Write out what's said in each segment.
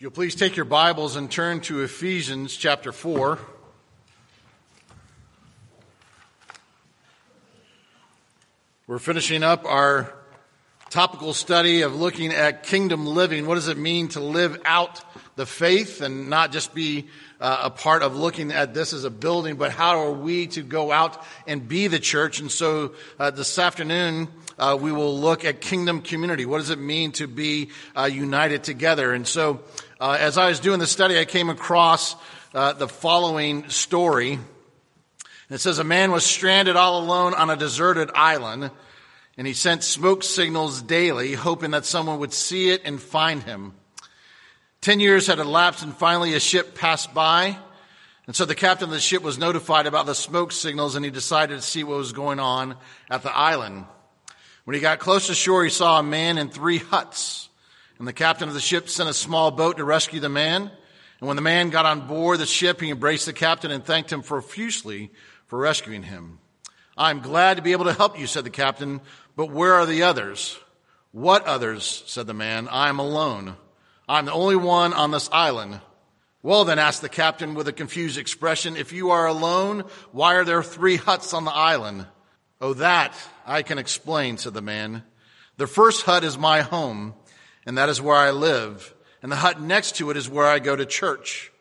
You'll please take your Bibles and turn to Ephesians chapter 4. We're finishing up our topical study of looking at kingdom living. What does it mean to live out the faith and not just be uh, a part of looking at this as a building, but how are we to go out and be the church? And so uh, this afternoon, uh, we will look at kingdom community. What does it mean to be uh, united together? And so uh, as I was doing the study, I came across uh, the following story. It says a man was stranded all alone on a deserted island, and he sent smoke signals daily, hoping that someone would see it and find him. Ten years had elapsed, and finally a ship passed by. And so the captain of the ship was notified about the smoke signals, and he decided to see what was going on at the island. When he got close to shore, he saw a man in three huts. And the captain of the ship sent a small boat to rescue the man. And when the man got on board the ship, he embraced the captain and thanked him profusely for rescuing him. I'm glad to be able to help you, said the captain, but where are the others? What others? said the man. I am alone. I'm the only one on this island. Well, then, asked the captain with a confused expression, if you are alone, why are there three huts on the island? Oh, that I can explain, said the man. The first hut is my home and that is where I live. And the hut next to it is where I go to church.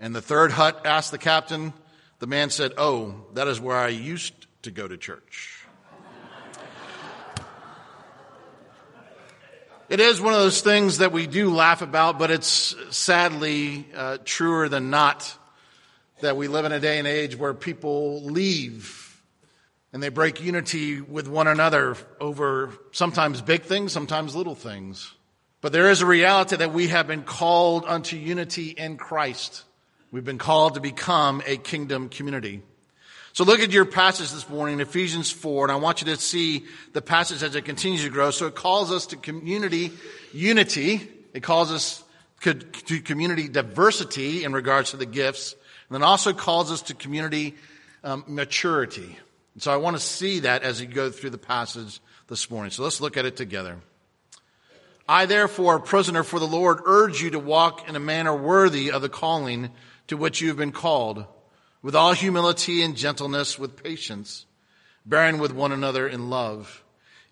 And the third hut asked the captain. The man said, Oh, that is where I used to go to church. It is one of those things that we do laugh about, but it's sadly uh, truer than not that we live in a day and age where people leave and they break unity with one another over sometimes big things, sometimes little things. But there is a reality that we have been called unto unity in Christ. We've been called to become a kingdom community. So look at your passage this morning, Ephesians 4, and I want you to see the passage as it continues to grow. So it calls us to community unity. It calls us to community diversity in regards to the gifts, and then also calls us to community um, maturity. And so I want to see that as you go through the passage this morning. So let's look at it together. I, therefore, a prisoner for the Lord, urge you to walk in a manner worthy of the calling to which you have been called, with all humility and gentleness, with patience, bearing with one another in love,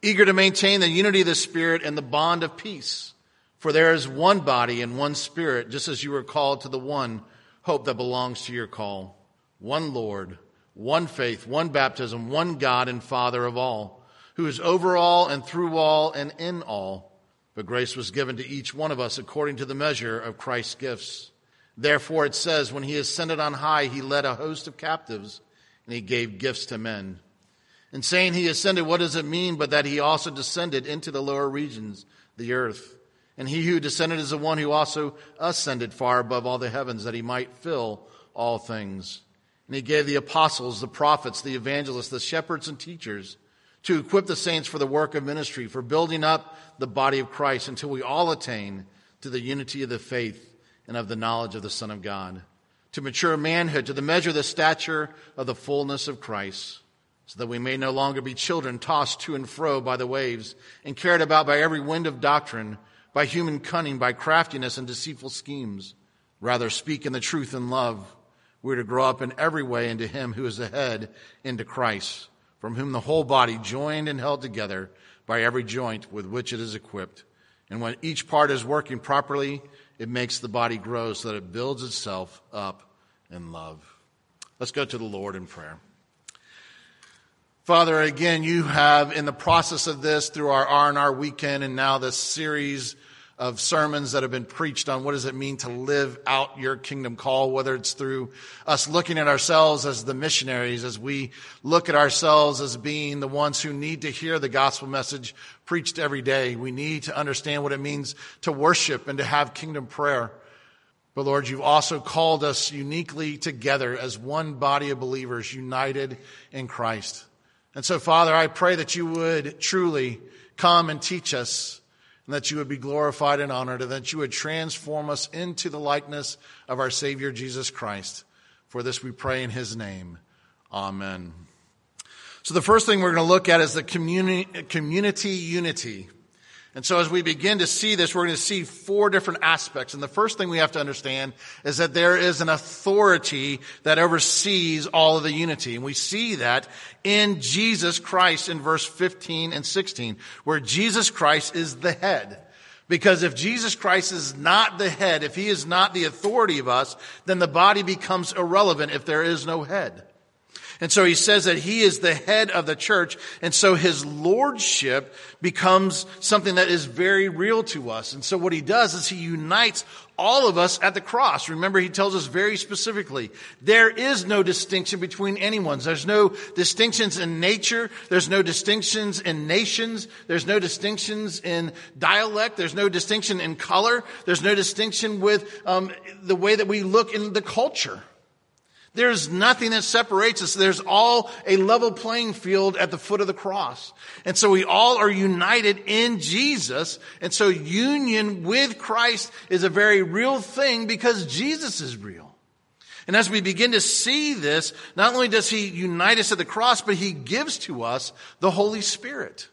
eager to maintain the unity of the Spirit and the bond of peace. For there is one body and one Spirit, just as you were called to the one hope that belongs to your call. One Lord, one faith, one baptism, one God and Father of all, who is over all and through all and in all. But grace was given to each one of us according to the measure of Christ's gifts. Therefore it says, when he ascended on high, he led a host of captives and he gave gifts to men. In saying he ascended, what does it mean but that he also descended into the lower regions, the earth? And he who descended is the one who also ascended far above all the heavens that he might fill all things. And he gave the apostles, the prophets, the evangelists, the shepherds and teachers to equip the saints for the work of ministry, for building up the body of Christ until we all attain to the unity of the faith and of the knowledge of the Son of God, to mature manhood, to the measure of the stature of the fullness of Christ, so that we may no longer be children tossed to and fro by the waves and carried about by every wind of doctrine, by human cunning, by craftiness and deceitful schemes. Rather, speak in the truth and love. We're to grow up in every way into Him who is the head, into Christ from whom the whole body, joined and held together by every joint with which it is equipped. And when each part is working properly, it makes the body grow so that it builds itself up in love. Let's go to the Lord in prayer. Father, again, you have in the process of this through our R&R weekend and now this series of sermons that have been preached on what does it mean to live out your kingdom call, whether it's through us looking at ourselves as the missionaries, as we look at ourselves as being the ones who need to hear the gospel message preached every day. We need to understand what it means to worship and to have kingdom prayer. But Lord, you've also called us uniquely together as one body of believers united in Christ. And so, Father, I pray that you would truly come and teach us and that you would be glorified and honored, and that you would transform us into the likeness of our Savior Jesus Christ. For this we pray in his name. Amen. So the first thing we're going to look at is the community, community unity. And so as we begin to see this, we're going to see four different aspects. And the first thing we have to understand is that there is an authority that oversees all of the unity. And we see that in Jesus Christ in verse 15 and 16, where Jesus Christ is the head. Because if Jesus Christ is not the head, if he is not the authority of us, then the body becomes irrelevant if there is no head. And so he says that he is the head of the church. And so his lordship becomes something that is very real to us. And so what he does is he unites all of us at the cross. Remember, he tells us very specifically, there is no distinction between anyone's. There's no distinctions in nature. There's no distinctions in nations. There's no distinctions in dialect. There's no distinction in color. There's no distinction with um, the way that we look in the culture. There's nothing that separates us. There's all a level playing field at the foot of the cross. And so we all are united in Jesus. And so union with Christ is a very real thing because Jesus is real. And as we begin to see this, not only does he unite us at the cross, but he gives to us the Holy Spirit.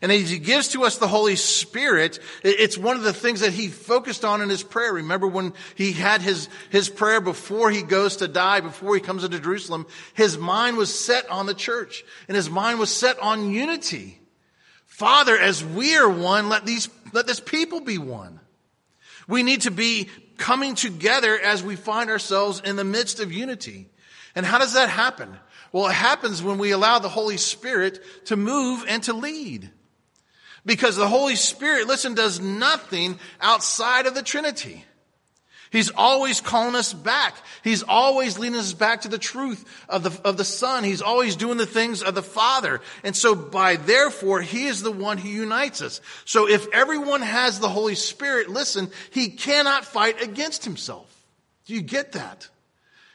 And as he gives to us the Holy Spirit, it's one of the things that he focused on in his prayer. Remember when he had his, his prayer before he goes to die, before he comes into Jerusalem, his mind was set on the church and his mind was set on unity. Father, as we are one, let these, let this people be one. We need to be coming together as we find ourselves in the midst of unity. And how does that happen? Well, it happens when we allow the Holy Spirit to move and to lead. Because the Holy Spirit, listen, does nothing outside of the Trinity. He's always calling us back. He's always leading us back to the truth of the, of the Son. He's always doing the things of the Father. And so by therefore, He is the one who unites us. So if everyone has the Holy Spirit, listen, he cannot fight against himself. Do you get that?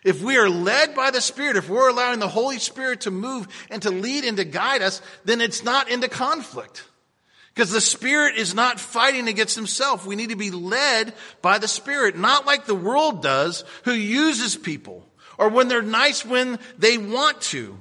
If we are led by the Spirit, if we're allowing the Holy Spirit to move and to lead and to guide us, then it's not into conflict. Because the Spirit is not fighting against himself. We need to be led by the Spirit, not like the world does, who uses people, or when they're nice when they want to.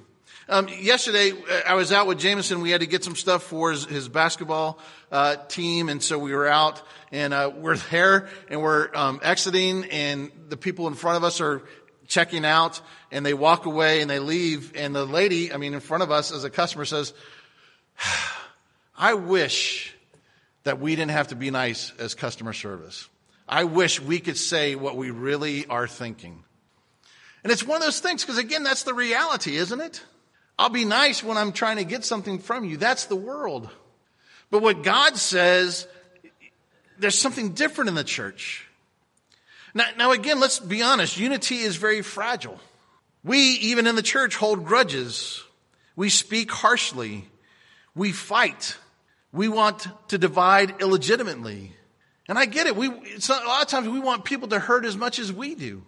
Um, yesterday, I was out with Jameson. We had to get some stuff for his, his basketball uh, team, and so we were out, and uh, we're there, and we're um, exiting, and the people in front of us are checking out, and they walk away and they leave, and the lady, I mean, in front of us as a customer says, I wish that we didn't have to be nice as customer service. I wish we could say what we really are thinking. And it's one of those things, because again, that's the reality, isn't it? I'll be nice when I'm trying to get something from you. That's the world. But what God says, there's something different in the church. Now, now again, let's be honest. Unity is very fragile. We, even in the church, hold grudges. We speak harshly. We fight. We want to divide illegitimately. And I get it. We, a lot of times we want people to hurt as much as we do.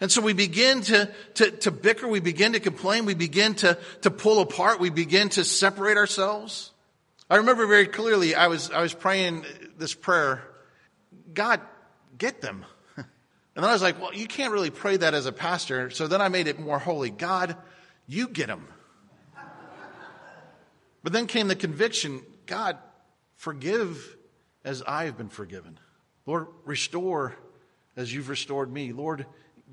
And so we begin to, to, to bicker, we begin to complain, we begin to, to pull apart, we begin to separate ourselves. I remember very clearly, I was, I was praying this prayer, God, get them. And then I was like, well, you can't really pray that as a pastor. So then I made it more holy. God, you get them. But then came the conviction God, forgive as I have been forgiven. Lord, restore as you've restored me. Lord,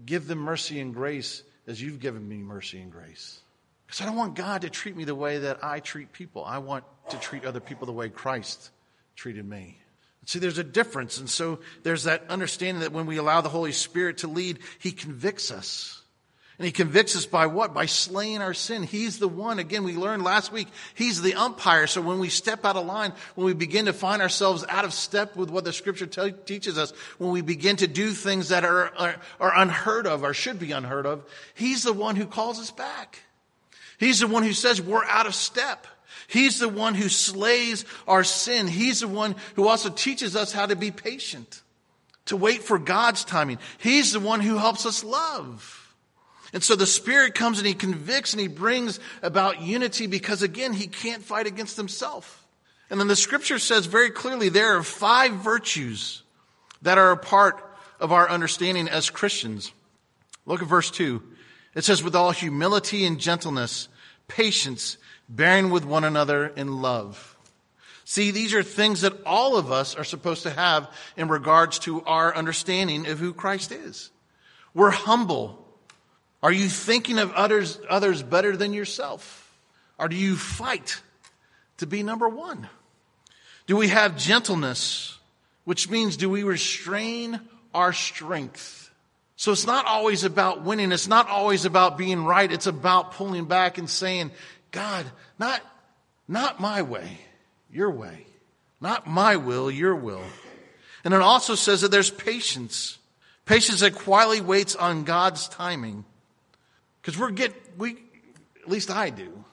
give them mercy and grace as you've given me mercy and grace. Because I don't want God to treat me the way that I treat people. I want to treat other people the way Christ treated me. See, there's a difference. And so there's that understanding that when we allow the Holy Spirit to lead, He convicts us. And he convicts us by what? By slaying our sin. He's the one, again, we learned last week, he's the umpire. So when we step out of line, when we begin to find ourselves out of step with what the scripture te- teaches us, when we begin to do things that are, are, are unheard of or should be unheard of, he's the one who calls us back. He's the one who says we're out of step. He's the one who slays our sin. He's the one who also teaches us how to be patient, to wait for God's timing. He's the one who helps us love. And so the Spirit comes and He convicts and He brings about unity because, again, He can't fight against Himself. And then the Scripture says very clearly there are five virtues that are a part of our understanding as Christians. Look at verse 2. It says, with all humility and gentleness, patience, bearing with one another in love. See, these are things that all of us are supposed to have in regards to our understanding of who Christ is. We're humble. Are you thinking of others, others better than yourself? Or do you fight to be number one? Do we have gentleness, which means do we restrain our strength? So it's not always about winning. It's not always about being right. It's about pulling back and saying, God, not, not my way, your way. Not my will, your will. And it also says that there's patience. Patience that quietly waits on God's timing. Because we're get, we, at least I do.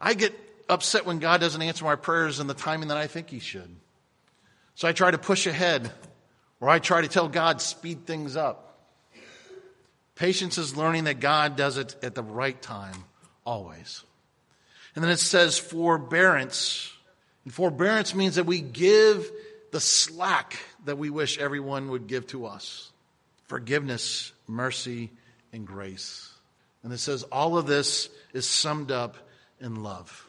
I get upset when God doesn't answer my prayers in the timing that I think He should. So I try to push ahead, or I try to tell God, speed things up. Patience is learning that God does it at the right time, always. And then it says forbearance. And forbearance means that we give the slack that we wish everyone would give to us forgiveness, mercy, and grace. And it says all of this is summed up in love.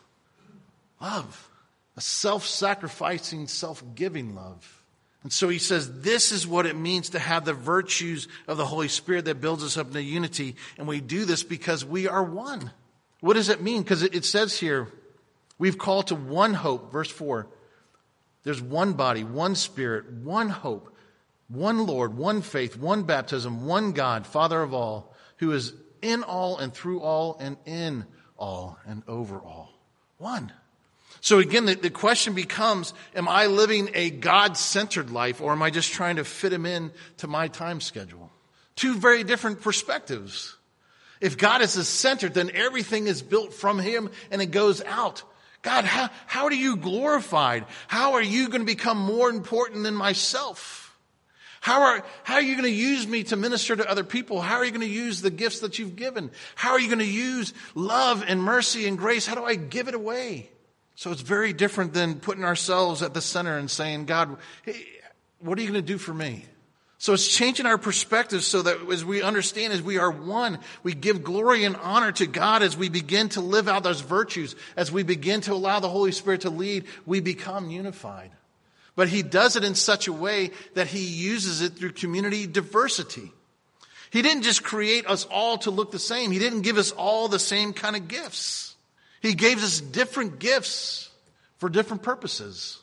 Love. A self sacrificing, self giving love. And so he says, this is what it means to have the virtues of the Holy Spirit that builds us up into unity. And we do this because we are one. What does it mean? Because it says here, we've called to one hope, verse 4. There's one body, one spirit, one hope, one Lord, one faith, one baptism, one God, Father of all, who is in all and through all and in all and over all. One. So again, the, the question becomes, am I living a God-centered life or am I just trying to fit him in to my time schedule? Two very different perspectives. If God is the center, then everything is built from him and it goes out. God, how, how are you glorified? How are you going to become more important than myself? How are, how are you going to use me to minister to other people? How are you going to use the gifts that you've given? How are you going to use love and mercy and grace? How do I give it away? So it's very different than putting ourselves at the center and saying, God, hey, what are you going to do for me? So it's changing our perspective so that as we understand, as we are one, we give glory and honor to God as we begin to live out those virtues, as we begin to allow the Holy Spirit to lead, we become unified. But He does it in such a way that He uses it through community diversity. He didn't just create us all to look the same. He didn't give us all the same kind of gifts. He gave us different gifts for different purposes.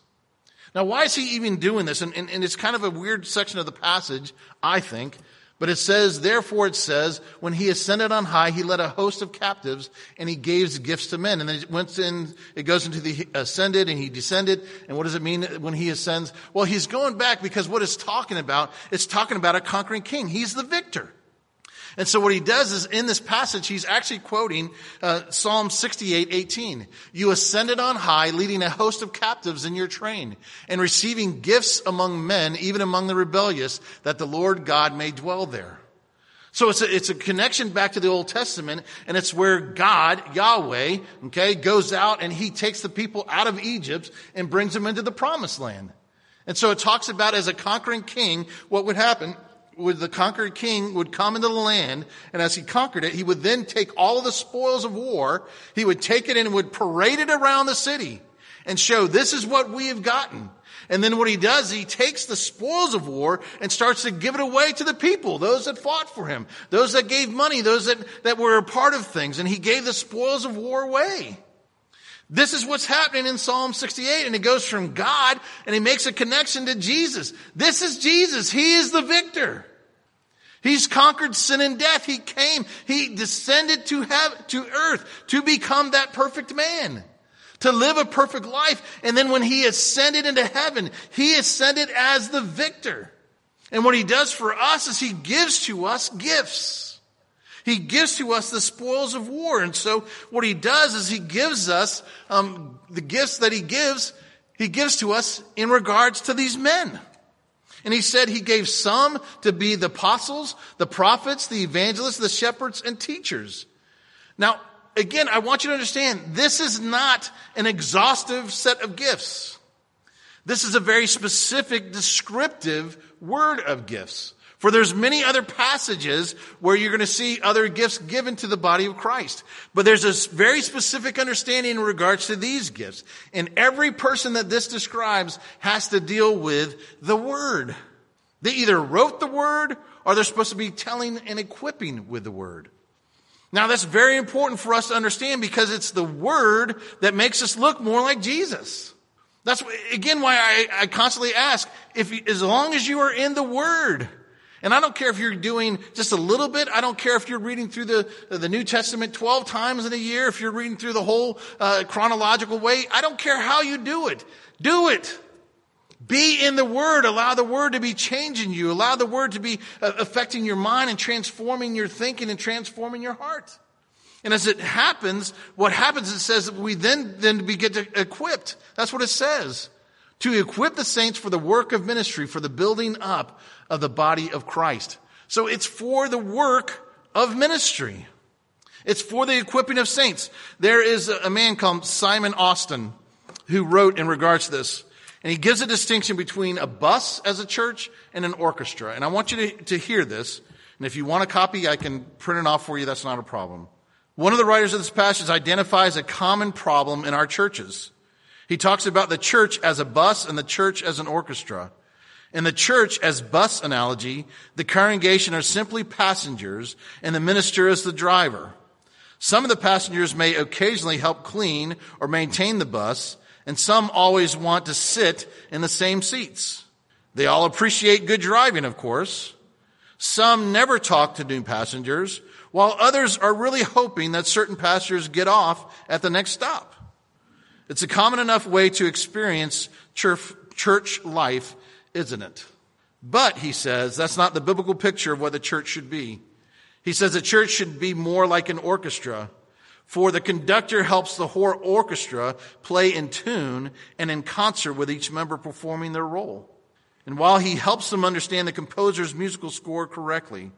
Now, why is he even doing this? And, and, and, it's kind of a weird section of the passage, I think. But it says, therefore it says, when he ascended on high, he led a host of captives and he gave gifts to men. And then it went in, it goes into the ascended and he descended. And what does it mean when he ascends? Well, he's going back because what it's talking about, it's talking about a conquering king. He's the victor. And so what he does is in this passage, he's actually quoting uh, Psalm 68, 18. You ascended on high, leading a host of captives in your train, and receiving gifts among men, even among the rebellious, that the Lord God may dwell there. So it's a, it's a connection back to the Old Testament, and it's where God, Yahweh, okay, goes out and he takes the people out of Egypt and brings them into the promised land. And so it talks about as a conquering king, what would happen would the conquered king would come into the land, and as he conquered it, he would then take all of the spoils of war, he would take it and would parade it around the city and show this is what we have gotten. And then what he does, he takes the spoils of war and starts to give it away to the people, those that fought for him, those that gave money, those that, that were a part of things, and he gave the spoils of war away. This is what's happening in Psalm 68, and it goes from God and he makes a connection to Jesus. This is Jesus. He is the victor. He's conquered sin and death. He came, he descended to heaven, to earth to become that perfect man, to live a perfect life. And then when he ascended into heaven, he ascended as the victor. And what he does for us is he gives to us gifts. He gives to us the spoils of war. And so what he does is he gives us um, the gifts that he gives, he gives to us in regards to these men. And he said he gave some to be the apostles, the prophets, the evangelists, the shepherds, and teachers. Now, again, I want you to understand this is not an exhaustive set of gifts. This is a very specific, descriptive word of gifts. For there's many other passages where you're going to see other gifts given to the body of Christ. But there's a very specific understanding in regards to these gifts. And every person that this describes has to deal with the Word. They either wrote the Word or they're supposed to be telling and equipping with the Word. Now that's very important for us to understand because it's the Word that makes us look more like Jesus. That's again why I, I constantly ask, if, as long as you are in the Word, and I don't care if you're doing just a little bit. I don't care if you're reading through the, the New Testament 12 times in a year, if you're reading through the whole uh, chronological way. I don't care how you do it. Do it. Be in the Word. Allow the Word to be changing you. Allow the Word to be uh, affecting your mind and transforming your thinking and transforming your heart. And as it happens, what happens, it says we then, then we get equipped. That's what it says. To equip the saints for the work of ministry, for the building up of the body of Christ. So it's for the work of ministry. It's for the equipping of saints. There is a man called Simon Austen who wrote in regards to this. And he gives a distinction between a bus as a church and an orchestra. And I want you to, to hear this. And if you want a copy, I can print it off for you. That's not a problem. One of the writers of this passage identifies a common problem in our churches. He talks about the church as a bus and the church as an orchestra. In the church, as bus analogy, the congregation are simply passengers and the minister is the driver. Some of the passengers may occasionally help clean or maintain the bus, and some always want to sit in the same seats. They all appreciate good driving, of course. Some never talk to new passengers, while others are really hoping that certain passengers get off at the next stop. It's a common enough way to experience church life isn't it? But, he says, that's not the biblical picture of what the church should be. He says the church should be more like an orchestra, for the conductor helps the whole orchestra play in tune and in concert with each member performing their role. And while he helps them understand the composer's musical score correctly,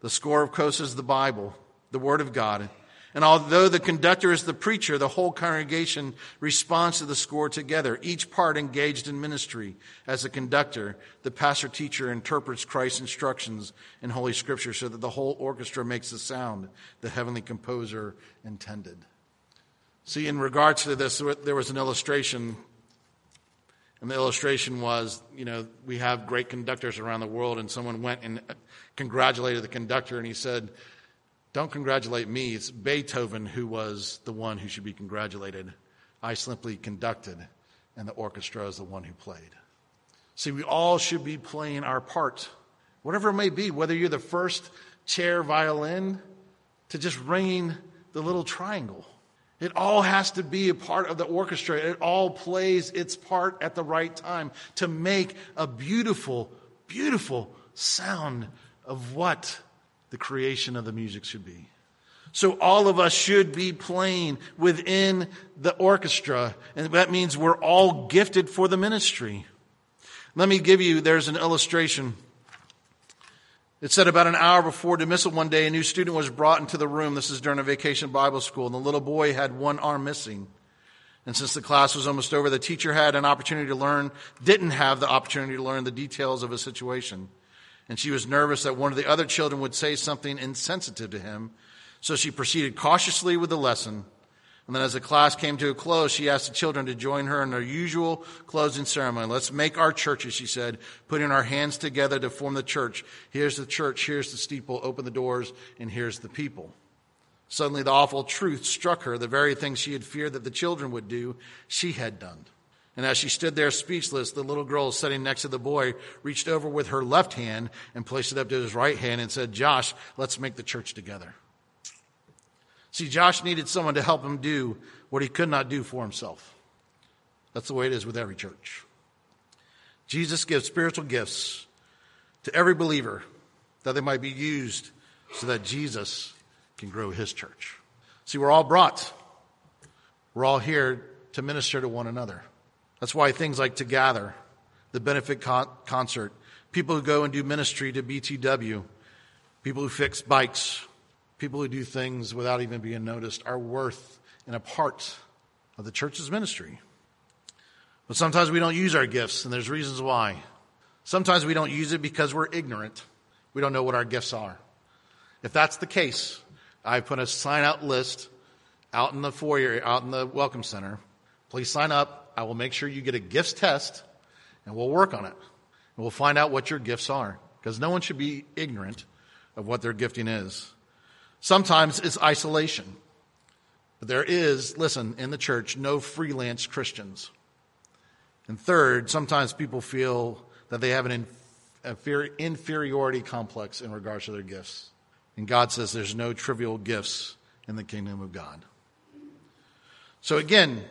the score, of course, is the Bible, the Word of God, and although the conductor is the preacher, the whole congregation responds to the score together, each part engaged in ministry. As the conductor, the pastor teacher interprets Christ's instructions in Holy Scripture so that the whole orchestra makes the sound the heavenly composer intended. See, in regards to this, there was an illustration, and the illustration was, you know, we have great conductors around the world, and someone went and congratulated the conductor, and he said, don't congratulate me. It's Beethoven who was the one who should be congratulated. I simply conducted, and the orchestra is the one who played. See, we all should be playing our part, whatever it may be, whether you're the first chair violin to just ringing the little triangle. It all has to be a part of the orchestra. It all plays its part at the right time to make a beautiful, beautiful sound of what the creation of the music should be. So all of us should be playing within the orchestra, and that means we're all gifted for the ministry. Let me give you, there's an illustration. It said about an hour before dismissal one day, a new student was brought into the room. This is during a vacation Bible school, and the little boy had one arm missing. And since the class was almost over, the teacher had an opportunity to learn, didn't have the opportunity to learn the details of his situation and she was nervous that one of the other children would say something insensitive to him. So she proceeded cautiously with the lesson. And then as the class came to a close, she asked the children to join her in their usual closing ceremony. Let's make our churches, she said, putting our hands together to form the church. Here's the church, here's the steeple, open the doors, and here's the people. Suddenly the awful truth struck her, the very thing she had feared that the children would do, she had done. And as she stood there speechless, the little girl sitting next to the boy reached over with her left hand and placed it up to his right hand and said, Josh, let's make the church together. See, Josh needed someone to help him do what he could not do for himself. That's the way it is with every church. Jesus gives spiritual gifts to every believer that they might be used so that Jesus can grow his church. See, we're all brought. We're all here to minister to one another. That's why things like To Gather, the benefit con- concert, people who go and do ministry to BTW, people who fix bikes, people who do things without even being noticed are worth and a part of the church's ministry. But sometimes we don't use our gifts, and there's reasons why. Sometimes we don't use it because we're ignorant. We don't know what our gifts are. If that's the case, I put a sign out list out in the foyer, out in the welcome center. Please sign up. I will make sure you get a gifts test and we'll work on it. And we'll find out what your gifts are because no one should be ignorant of what their gifting is. Sometimes it's isolation. But there is, listen, in the church, no freelance Christians. And third, sometimes people feel that they have an inferiority complex in regards to their gifts. And God says there's no trivial gifts in the kingdom of God. So again,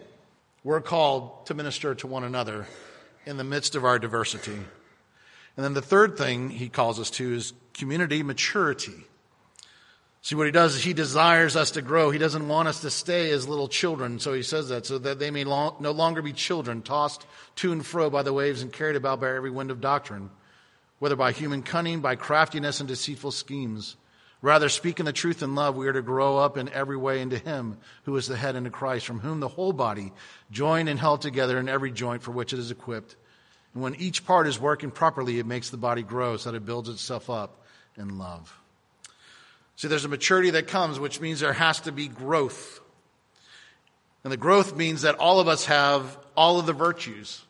we're called to minister to one another in the midst of our diversity. And then the third thing he calls us to is community maturity. See, what he does is he desires us to grow. He doesn't want us to stay as little children. So he says that so that they may long, no longer be children tossed to and fro by the waves and carried about by every wind of doctrine, whether by human cunning, by craftiness and deceitful schemes. Rather, speaking the truth in love, we are to grow up in every way into Him who is the head into Christ, from whom the whole body, joined and held together in every joint for which it is equipped. And when each part is working properly, it makes the body grow so that it builds itself up in love. See, there's a maturity that comes, which means there has to be growth. And the growth means that all of us have all of the virtues.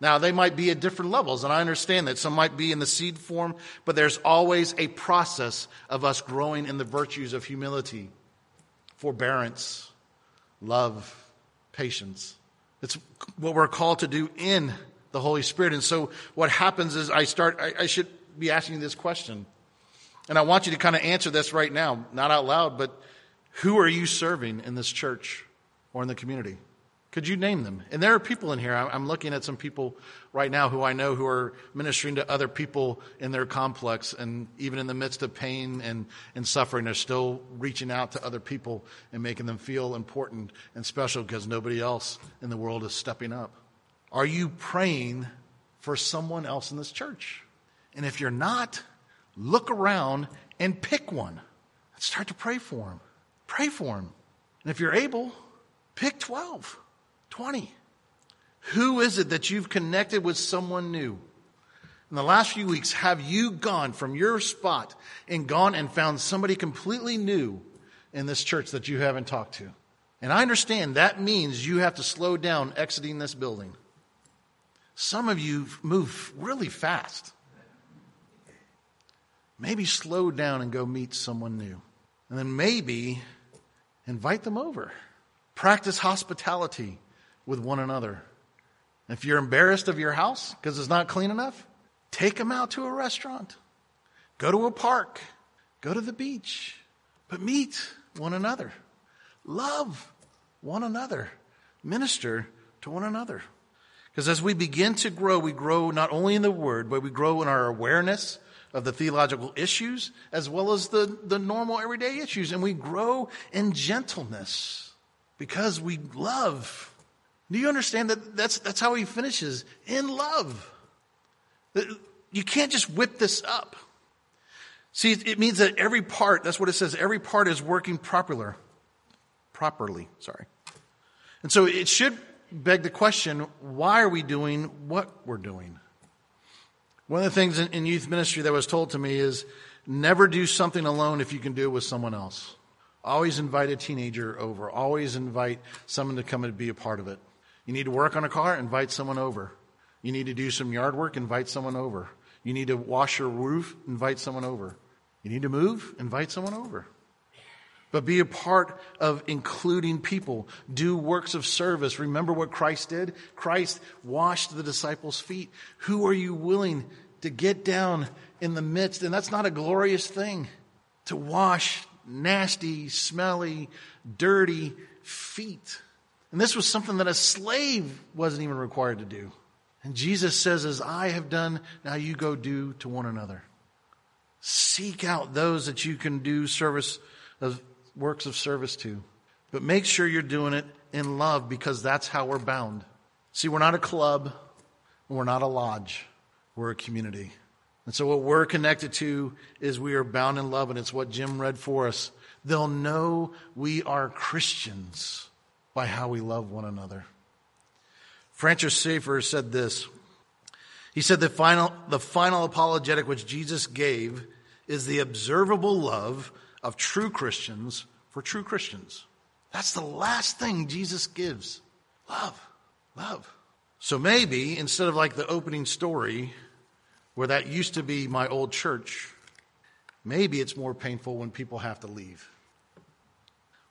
Now, they might be at different levels, and I understand that. Some might be in the seed form, but there's always a process of us growing in the virtues of humility, forbearance, love, patience. It's what we're called to do in the Holy Spirit. And so what happens is I start, I, I should be asking you this question. And I want you to kind of answer this right now, not out loud, but who are you serving in this church or in the community? Could you name them? And there are people in here. I'm looking at some people right now who I know who are ministering to other people in their complex. And even in the midst of pain and, and suffering, they're still reaching out to other people and making them feel important and special because nobody else in the world is stepping up. Are you praying for someone else in this church? And if you're not, look around and pick one. Start to pray for them. Pray for them. And if you're able, pick 12. 20. Who is it that you've connected with someone new? In the last few weeks, have you gone from your spot and gone and found somebody completely new in this church that you haven't talked to? And I understand that means you have to slow down exiting this building. Some of you move really fast. Maybe slow down and go meet someone new. And then maybe invite them over. Practice hospitality with one another. If you're embarrassed of your house because it's not clean enough, take them out to a restaurant. Go to a park. Go to the beach. But meet one another. Love one another. Minister to one another. Because as we begin to grow, we grow not only in the Word, but we grow in our awareness of the theological issues as well as the, the normal everyday issues. And we grow in gentleness because we love do you understand that that's, that's how he finishes? In love. You can't just whip this up. See, it means that every part, that's what it says, every part is working properly. Properly, sorry. And so it should beg the question why are we doing what we're doing? One of the things in, in youth ministry that was told to me is never do something alone if you can do it with someone else. Always invite a teenager over. Always invite someone to come and be a part of it. You need to work on a car, invite someone over. You need to do some yard work, invite someone over. You need to wash your roof, invite someone over. You need to move, invite someone over. But be a part of including people. Do works of service. Remember what Christ did? Christ washed the disciples' feet. Who are you willing to get down in the midst? And that's not a glorious thing to wash nasty, smelly, dirty feet. And this was something that a slave wasn't even required to do. And Jesus says, As I have done, now you go do to one another. Seek out those that you can do service of works of service to. But make sure you're doing it in love because that's how we're bound. See, we're not a club, and we're not a lodge, we're a community. And so what we're connected to is we are bound in love, and it's what Jim read for us. They'll know we are Christians by how we love one another. Francis Schaeffer said this. He said the final, the final apologetic which Jesus gave is the observable love of true Christians for true Christians. That's the last thing Jesus gives love. Love. So maybe instead of like the opening story, where that used to be my old church, maybe it's more painful when people have to leave.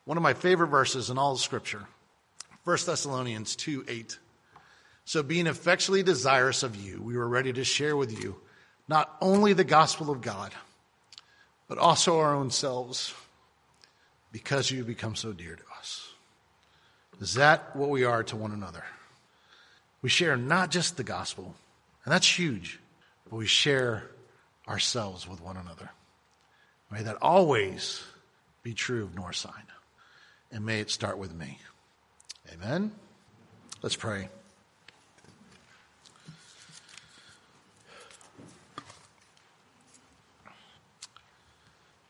One of my favorite verses in all of Scripture, 1 Thessalonians 2 8. So, being effectually desirous of you, we were ready to share with you not only the gospel of God, but also our own selves, because you have become so dear to us. Is that what we are to one another? We share not just the gospel, and that's huge, but we share ourselves with one another. May that always be true of Northside, and may it start with me. Amen. Let's pray.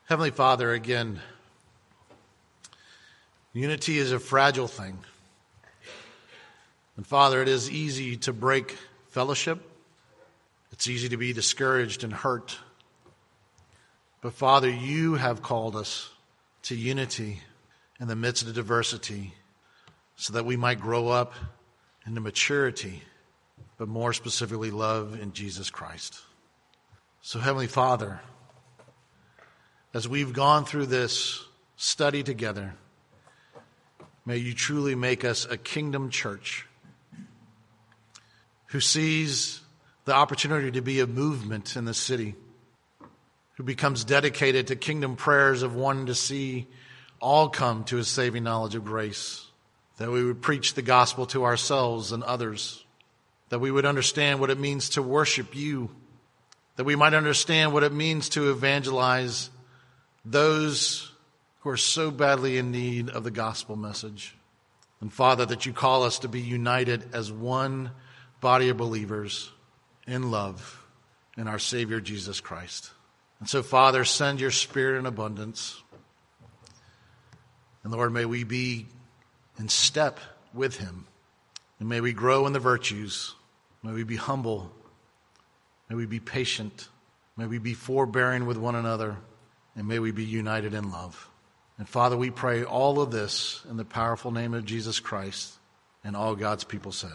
Heavenly Father, again, unity is a fragile thing. And Father, it is easy to break fellowship. It's easy to be discouraged and hurt. But Father, you have called us to unity in the midst of diversity so that we might grow up into maturity, but more specifically, love in Jesus Christ. So, Heavenly Father, as we've gone through this study together, may you truly make us a kingdom church who sees the opportunity to be a movement in the city, who becomes dedicated to kingdom prayers of one to see all come to a saving knowledge of grace, that we would preach the gospel to ourselves and others, that we would understand what it means to worship you, that we might understand what it means to evangelize those who are so badly in need of the gospel message. And Father, that you call us to be united as one body of believers in love in our Savior Jesus Christ. And so, Father, send your Spirit in abundance. And Lord, may we be in step with Him. And may we grow in the virtues. May we be humble. May we be patient. May we be forbearing with one another and may we be united in love. And Father, we pray all of this in the powerful name of Jesus Christ and all God's people said.